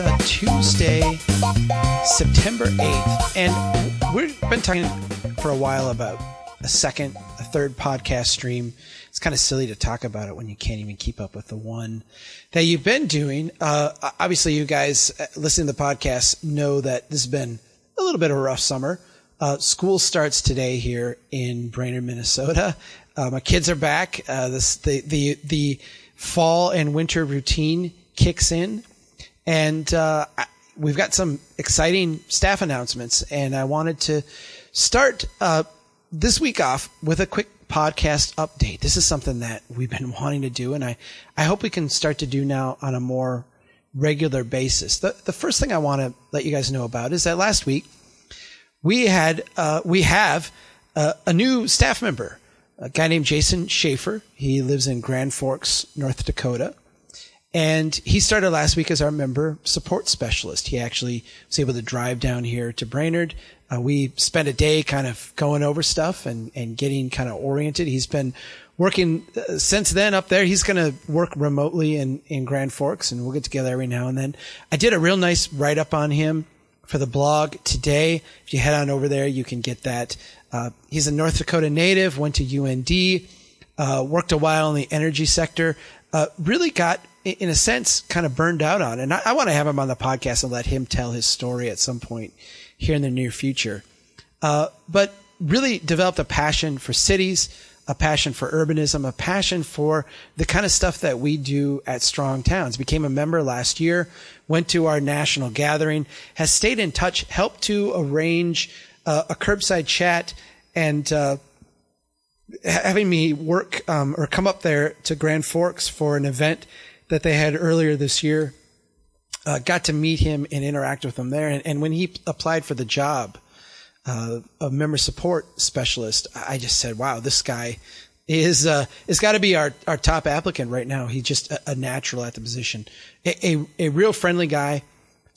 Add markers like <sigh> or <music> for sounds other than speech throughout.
It's uh, Tuesday, September 8th, and we've been talking for a while about a second, a third podcast stream. It's kind of silly to talk about it when you can't even keep up with the one that you've been doing. Uh, obviously, you guys uh, listening to the podcast know that this has been a little bit of a rough summer. Uh, school starts today here in Brainerd, Minnesota. Uh, my kids are back. Uh, this, the, the, the fall and winter routine kicks in and, uh, we've got some exciting staff announcements and I wanted to start, uh, this week off with a quick podcast update. This is something that we've been <laughs> wanting to do and I, I hope we can start to do now on a more regular basis. The, the first thing I want to let you guys know about is that last week we had, uh, we have uh, a new staff member, a guy named Jason Schaefer. He lives in Grand Forks, North Dakota. And he started last week as our member support specialist. He actually was able to drive down here to Brainerd. Uh, we spent a day kind of going over stuff and, and getting kind of oriented. He's been working uh, since then up there. He's going to work remotely in, in Grand Forks and we'll get together every now and then. I did a real nice write up on him for the blog today. If you head on over there, you can get that. Uh, he's a North Dakota native, went to UND, uh, worked a while in the energy sector, uh, really got, in a sense, kind of burned out on. And I, I want to have him on the podcast and let him tell his story at some point here in the near future. Uh, but really developed a passion for cities, a passion for urbanism, a passion for the kind of stuff that we do at Strong Towns. Became a member last year, went to our national gathering, has stayed in touch, helped to arrange uh, a curbside chat and uh, having me work um, or come up there to Grand Forks for an event that they had earlier this year. Uh, got to meet him and interact with him there. And, and when he applied for the job uh, of member support specialist, I just said, "Wow, this guy is uh, is got to be our, our top applicant right now. He's just a, a natural at the position, a, a, a real friendly guy,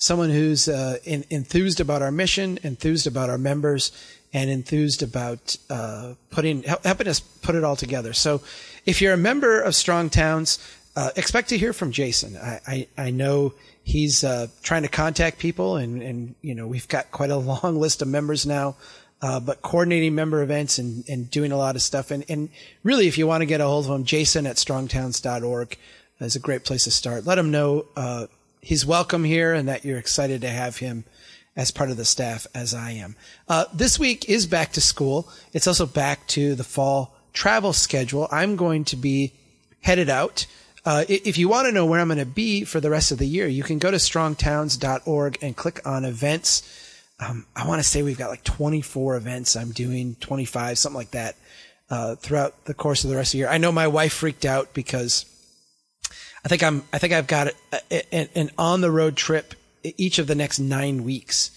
someone who's uh, in, enthused about our mission, enthused about our members, and enthused about uh, putting helping us put it all together. So, if you're a member of Strong Towns, uh, expect to hear from Jason. I I, I know he's uh, trying to contact people, and and you know we've got quite a long list of members now. Uh, but coordinating member events and, and doing a lot of stuff. And, and really, if you want to get a hold of him, Jason at strongtowns.org is a great place to start. Let him know uh, he's welcome here and that you're excited to have him as part of the staff as I am. Uh, this week is back to school. It's also back to the fall travel schedule. I'm going to be headed out. Uh, if you want to know where I'm going to be for the rest of the year, you can go to strongtowns.org and click on events. Um, I want to say we've got like 24 events I'm doing, 25, something like that, uh, throughout the course of the rest of the year. I know my wife freaked out because I think I'm, I think I've got an on the road trip each of the next nine weeks,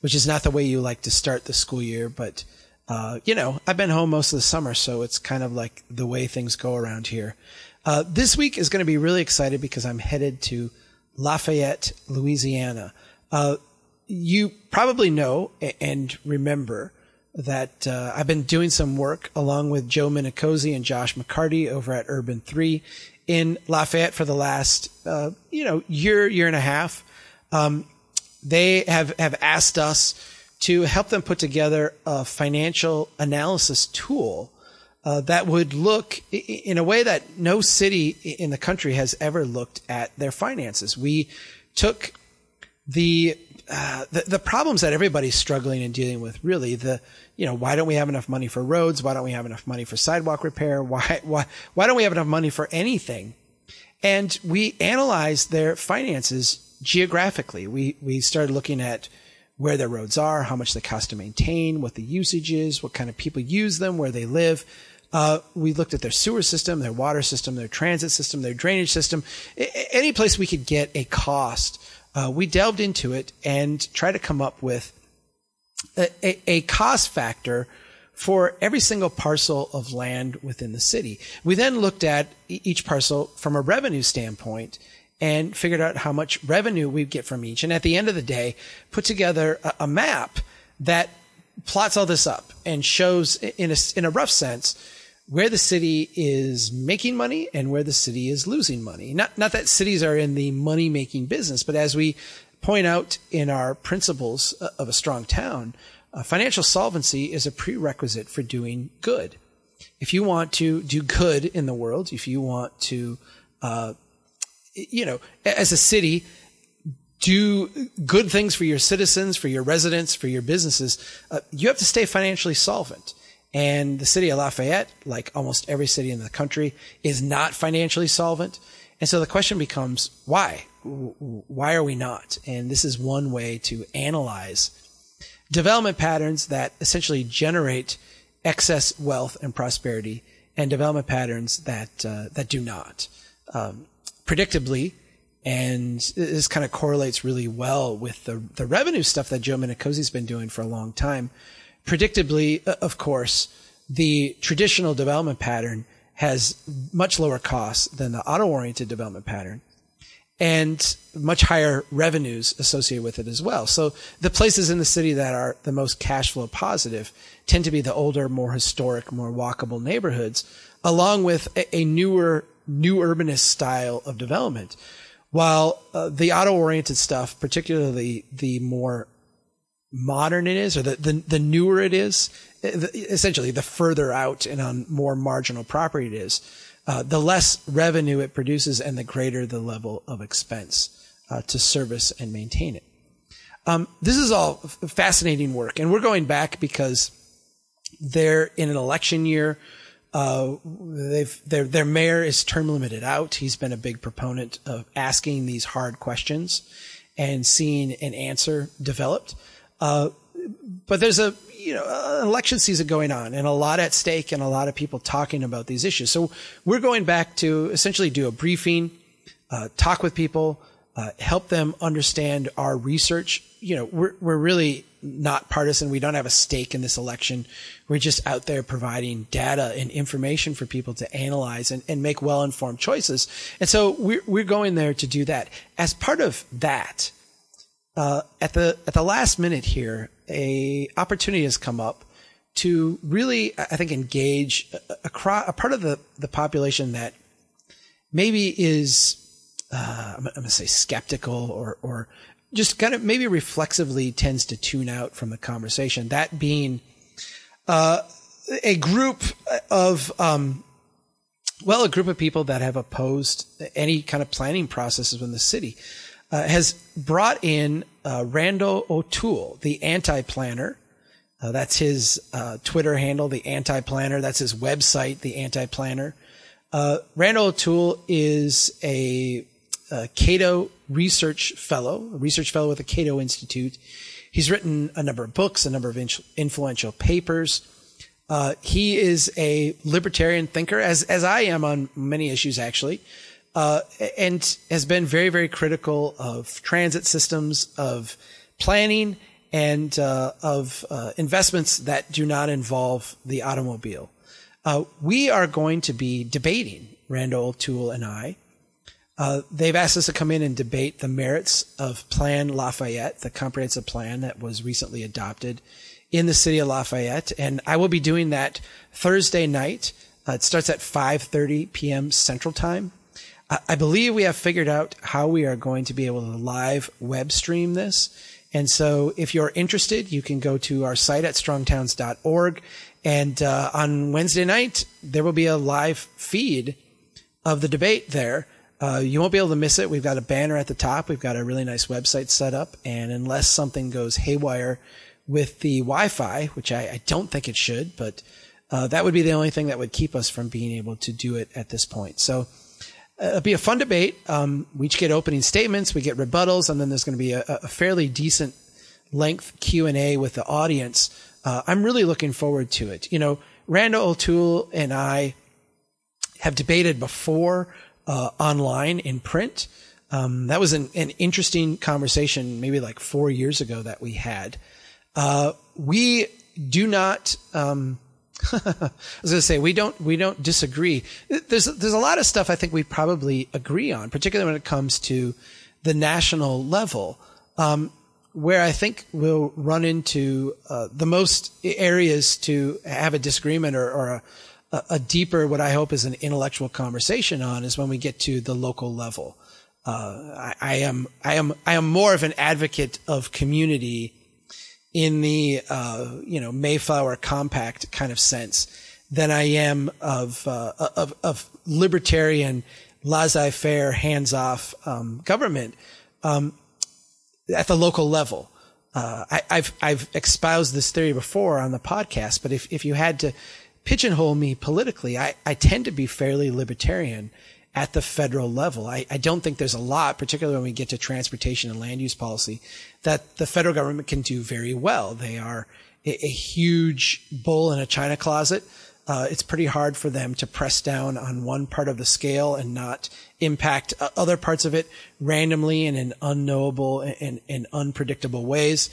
which is not the way you like to start the school year. But, uh, you know, I've been home most of the summer, so it's kind of like the way things go around here. Uh, this week is going to be really excited because I'm headed to Lafayette, Louisiana. Uh, you probably know and remember that uh, I've been doing some work along with Joe Minicozzi and Josh McCarty over at Urban 3 in Lafayette for the last, uh, you know, year, year and a half. Um, they have, have asked us to help them put together a financial analysis tool uh, that would look in a way that no city in the country has ever looked at their finances. We took the, uh, the, the problems that everybody's struggling and dealing with. Really, the you know why don't we have enough money for roads? Why don't we have enough money for sidewalk repair? <laughs> Why why why don't we have enough money for anything? And we analyzed their finances geographically. We, we started looking at where their roads are, how much they cost to maintain, what the usage is, what kind of people use them, where they live. Uh, we looked at their sewer system, their water system, their transit system, their drainage system, any place we could get a cost. Uh, we delved into it and tried to come up with a, a, a cost factor for every single parcel of land within the city. We then looked at each parcel from a revenue standpoint and figured out how much revenue we'd get from each. And at the end of the day, put together a, a map that plots all this up and shows in a, in a rough sense where the city is making money and where the city is losing money. Not, not that cities are in the money making business, but as we point out in our principles uh, of a strong town, uh, financial solvency is a prerequisite for doing good. If you want to do good in the world, if you want to, uh, you know, as a city, do good things for your citizens, for your residents, for your businesses, uh, you have to stay financially solvent. And the city of Lafayette, like almost every city in the country, is not financially solvent. And so the question becomes, why? Why are we not? And this is one way to analyze development patterns that essentially generate excess wealth and prosperity and development patterns that, uh, that do not. Um, predictably, and this kind of correlates really well with the, the revenue stuff that Joe Minicozzi's been doing for a long time. Predictably, of course, the traditional development pattern has much lower costs than the auto-oriented development pattern and much higher revenues associated with it as well. So the places in the city that are the most cash flow positive tend to be the older, more historic, more walkable neighborhoods, along with a, newer, new urbanist style of development. While uh, the auto-oriented stuff, particularly the more modern it is, or the, the, the newer it is, essentially the further out and on more marginal property it is, uh, the less revenue it produces and the greater the level of expense uh, to service and maintain it. Um, this is all fascinating work, and we're going back because they're in an election year. Uh, their their mayor is term limited out. He's been a big proponent of asking these hard questions and seeing an answer developed. Uh, but there's a you know, an election season going on and a lot at stake and a lot of people talking about these issues. So we're going back to essentially do a briefing, uh, talk with people, uh, help them understand our research. You know, we're, we're really not partisan. We don't have a stake in this election. We're just out there providing data and information for people to analyze and, and make well-informed choices. And so we're, we're going there to do that. As part of that, uh, at the at the last minute here, a opportunity has come up to really, I think, engage a, a, a part of the the population that maybe is, uh, I'm, I'm going to say, skeptical or or just kind of maybe reflexively tends to tune out from the conversation. That being uh, a group of um, well, a group of people that have opposed any kind of planning processes in the city uh, has brought in uh, Randal O'Toole, the anti-planner. Uh, that's his uh, Twitter handle, the anti-planner. That's his website, the anti-planner. Uh, Randal O'Toole is a, a, Cato research fellow, a research fellow with the Cato Institute. He's written a number of books, a number of influential papers. Uh, he is a libertarian thinker, as as I am on many issues, actually uh, and has been very, very critical of transit systems, of planning, and uh, of uh, investments that do not involve the automobile. Uh, we are going to be debating, Randal O'Toole and I. Uh, they've asked us to come in and debate the merits of Plan Lafayette, the comprehensive plan that was recently adopted in the city of Lafayette. And I will be doing that Thursday night. Uh, it starts at 5.30 p.m. Central Time. I believe we have figured out how we are going to be able to live web stream this. And so if you're interested, you can go to our site at strongtowns.org. And uh, on Wednesday night, there will be a live feed of the debate there. Uh, you won't be able to miss it. We've got a banner at the top. We've got a really nice website set up. And unless something goes haywire with the Wi-Fi, which I, I don't think it should, but uh, that would be the only thing that would keep us from being able to do it at this point. So it'll be a fun debate. Um, we each get opening statements, we get rebuttals, and then there's going to be a, a, fairly decent length Q and A with the audience. Uh, I'm really looking forward to it. You know, Randal O'Toole and I have debated before uh, online in print. Um, that was an, an, interesting conversation, maybe like four years ago that we had. Uh, we do not. Um, <laughs> I was going to say we don't we don't disagree. There's there's a lot of stuff I think we probably agree on, particularly when it comes to the national level, um, where I think we'll run into uh, the most areas to have a disagreement or, or a, a, deeper, what I hope is an intellectual conversation on, is when we get to the local level. Uh, I, I, am, I am, I am more of an advocate of community in the, uh, you know, Mayflower Compact kind of sense than I am of, uh, of, of libertarian, laissez-faire, hands-off, um, government, um, at the local level. Uh, I, have I've espoused this theory before on the podcast, but if, if you had to pigeonhole me politically, I, I tend to be fairly libertarian at the federal level. I, I don't think there's a lot, particularly when we get to transportation and land use policy, that the federal government can do very well. They are a, a huge bull in a china closet. Uh, it's pretty hard for them to press down on one part of the scale and not impact uh, other parts of it randomly and in unknowable and, and unpredictable ways.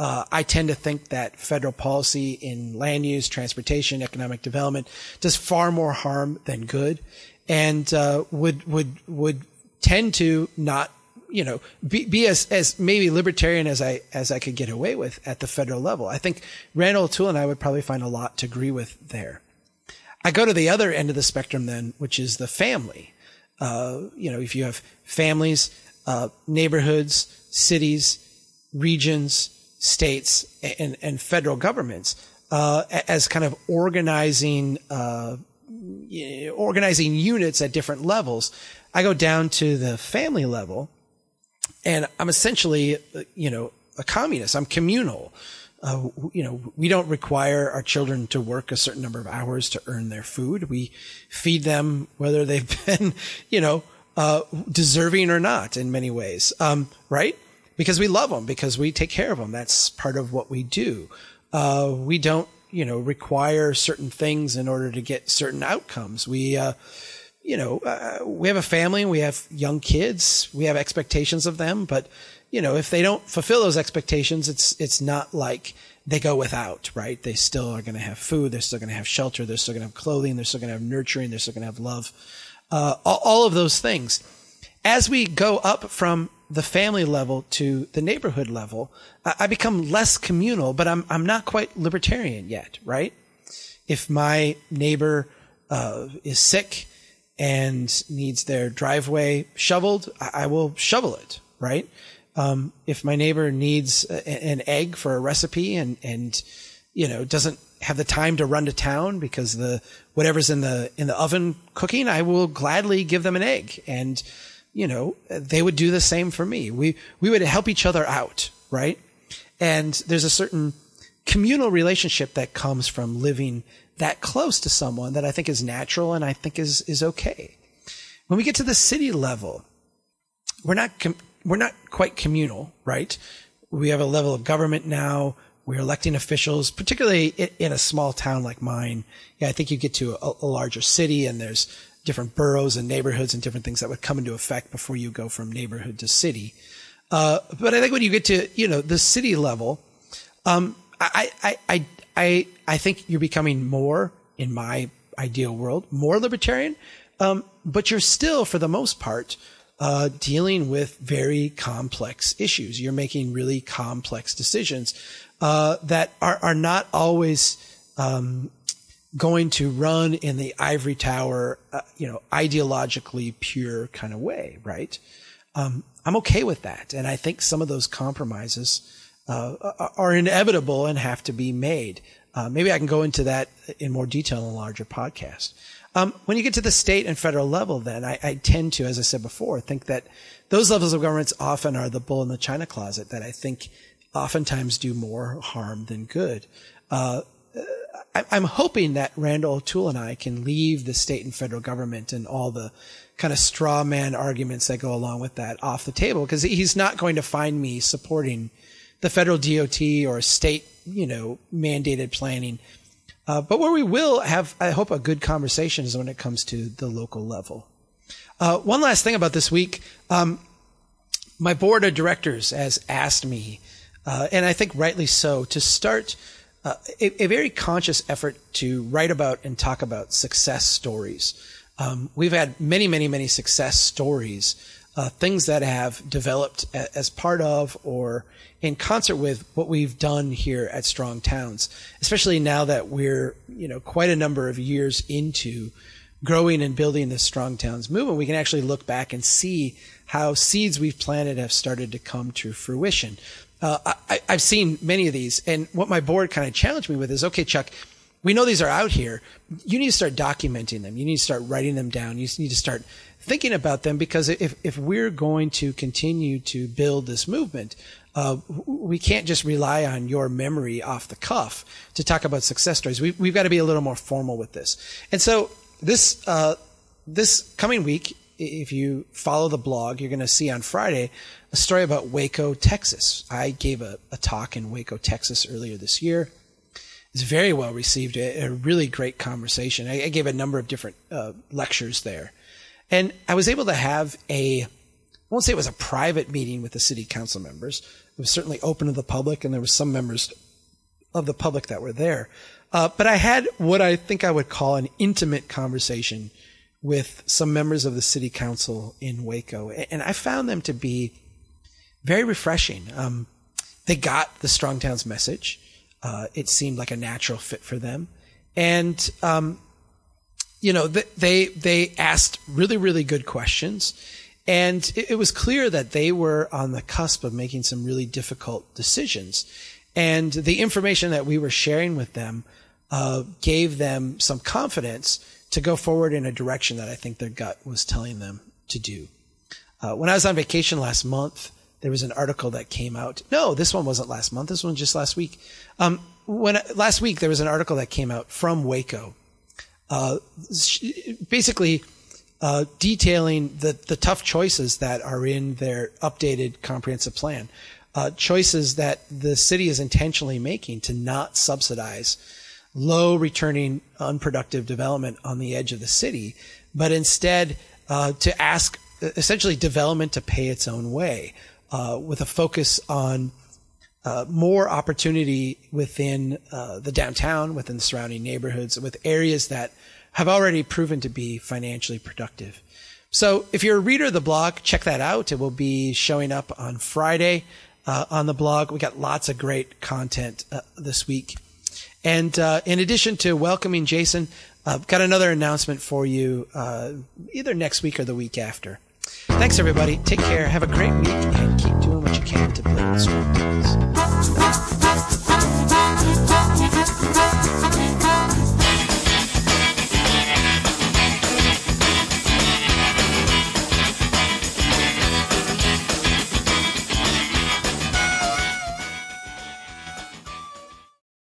Uh, I tend to think that federal policy in land use, transportation, economic development does far more harm than good, and uh, would would would tend to not you know be, be as as maybe libertarian as I as I could get away with at the federal level. I think Randal O'Toole and I would probably find a lot to agree with there. I go to the other end of the spectrum then, which is the family. Uh, you know, if you have families, uh, neighborhoods, cities, regions, states, and, and federal governments uh, as kind of organizing uh, organizing units at different levels. I go down to the family level, and I'm essentially, you know, a communist. I'm communal. Uh, you know, we don't require our children to work a certain number of hours to earn their food. We feed them whether they've <laughs> been, you know, uh, deserving or not in many ways. Um, right? Because we love them, because we take care of them. That's part of what we do. Uh, we don't, you know, require certain things in order to get certain outcomes. We, uh, you know, uh, we have a family and we have young kids. We have expectations of them, but you know, if they don't fulfill those expectations, it's it's not like they go without, right? They still are going to have food. They're still going to have shelter. They're still going to have clothing. They're still going to have nurturing. They're still going to have love. Uh, all, all of those things. As we go up from the family level to the neighborhood level, I become less communal, but I'm I'm not quite libertarian yet, right? If my neighbor uh, is sick and needs their driveway shoveled, I, I will shovel it, right? Um, if my neighbor needs a, an egg for a recipe and, and, you know, doesn't have the time to run to town because the, whatever's in the, in the oven cooking, I will gladly give them an egg. And, you know, they would do the same for me. We, we would help each other out, right? And there's a certain communal relationship that comes from living that close to someone that I think is natural and I think is, is okay. When we get to the city level, we're not com- we're not quite communal, right? We have a level of government now. We're electing officials, particularly in a small town like mine. Yeah, I think you get to a, a larger city and there's different boroughs and neighborhoods and different things that would come into effect before you go from neighborhood to city. Uh, but I think when you get to, you know, the city level, um, I, I, I, I, I think you're becoming more, in my ideal world, more libertarian. Um, but you're still, for the most part, uh, dealing with very complex issues. You're making really complex decisions uh, that are are not always um, going to run in the ivory tower, uh, you know, ideologically pure kind of way, right? Um, I'm okay with that, and I think some of those compromises uh, are inevitable and have to be made. Uh, maybe I can go into that in more detail in a larger podcast. Um, when you get to the state and federal level, then I, I, tend to, as I said before, think that those levels of governments often are the bull in the china closet that I think oftentimes do more harm than good. Uh, I'm hoping that Randal O'Toole and I can leave the state and federal government and all the kind of straw man arguments that go along with that off the table because he's not going to find me supporting the federal DOT or state, you know, mandated planning uh, but where we will have, I hope, a good conversation is when it comes to the local level. Uh, one last thing about this week. Um, my board of directors has asked me, uh, and I think rightly so, to start uh, a, a, very conscious effort to write about and talk about success stories. Um, we've had many, many, many success stories, uh, things that have developed a, as part of or in concert with what we've done here at Strong Towns, especially now that we're, you know, quite a number of years into growing and building this strong towns movement, we can actually look back and see how seeds we've planted have started to come to fruition. Uh, I, I've seen many of these, and what my board kind of challenged me with is, okay, Chuck, we know these are out here. You need to start documenting them. You need to start writing them down. You need to start thinking about them because if, if we're going to continue to build this movement, uh, we can't just rely on your memory off the cuff to talk about success stories. We, have got to be a little more formal with this. And so this, uh, this coming week, if you follow the blog, you're going to see on Friday a story about Waco, Texas. I gave a, a talk in Waco, Texas earlier this year. It's very well received, a, a really great conversation. I, I, gave a number of different uh, lectures there. And I was able to have a, I won't say it was a private meeting with the city council members. It was certainly open to the public, and there were some members of the public that were there. Uh, but I had what I think I would call an intimate conversation with some members of the city council in Waco, and I found them to be very refreshing. Um, they got the Strong Towns message. Uh, it seemed like a natural fit for them, and um, you know they they asked really really good questions, and it, it was clear that they were on the cusp of making some really difficult decisions, and the information that we were sharing with them uh, gave them some confidence to go forward in a direction that I think their gut was telling them to do. Uh, when I was on vacation last month, there was an article that came out. No, this one wasn't last month. This one just last week. Um, when last week there was an article that came out from Waco, uh, basically uh, detailing the the tough choices that are in their updated comprehensive plan, uh, choices that the city is intentionally making to not subsidize low returning unproductive development on the edge of the city, but instead uh, to ask essentially development to pay its own way uh, with a focus on uh, more opportunity within uh, the downtown, within the surrounding neighborhoods, with areas that have already proven to be financially productive. So if you're a reader of the blog, check that out. It will be showing up on Friday uh, on the blog. We got lots of great content uh, this week. And uh, in addition to welcoming Jason, I've got another announcement for you either next week or the week after. Thanks, everybody. Take care. Have a great week and keep doing what you can to build strong teams.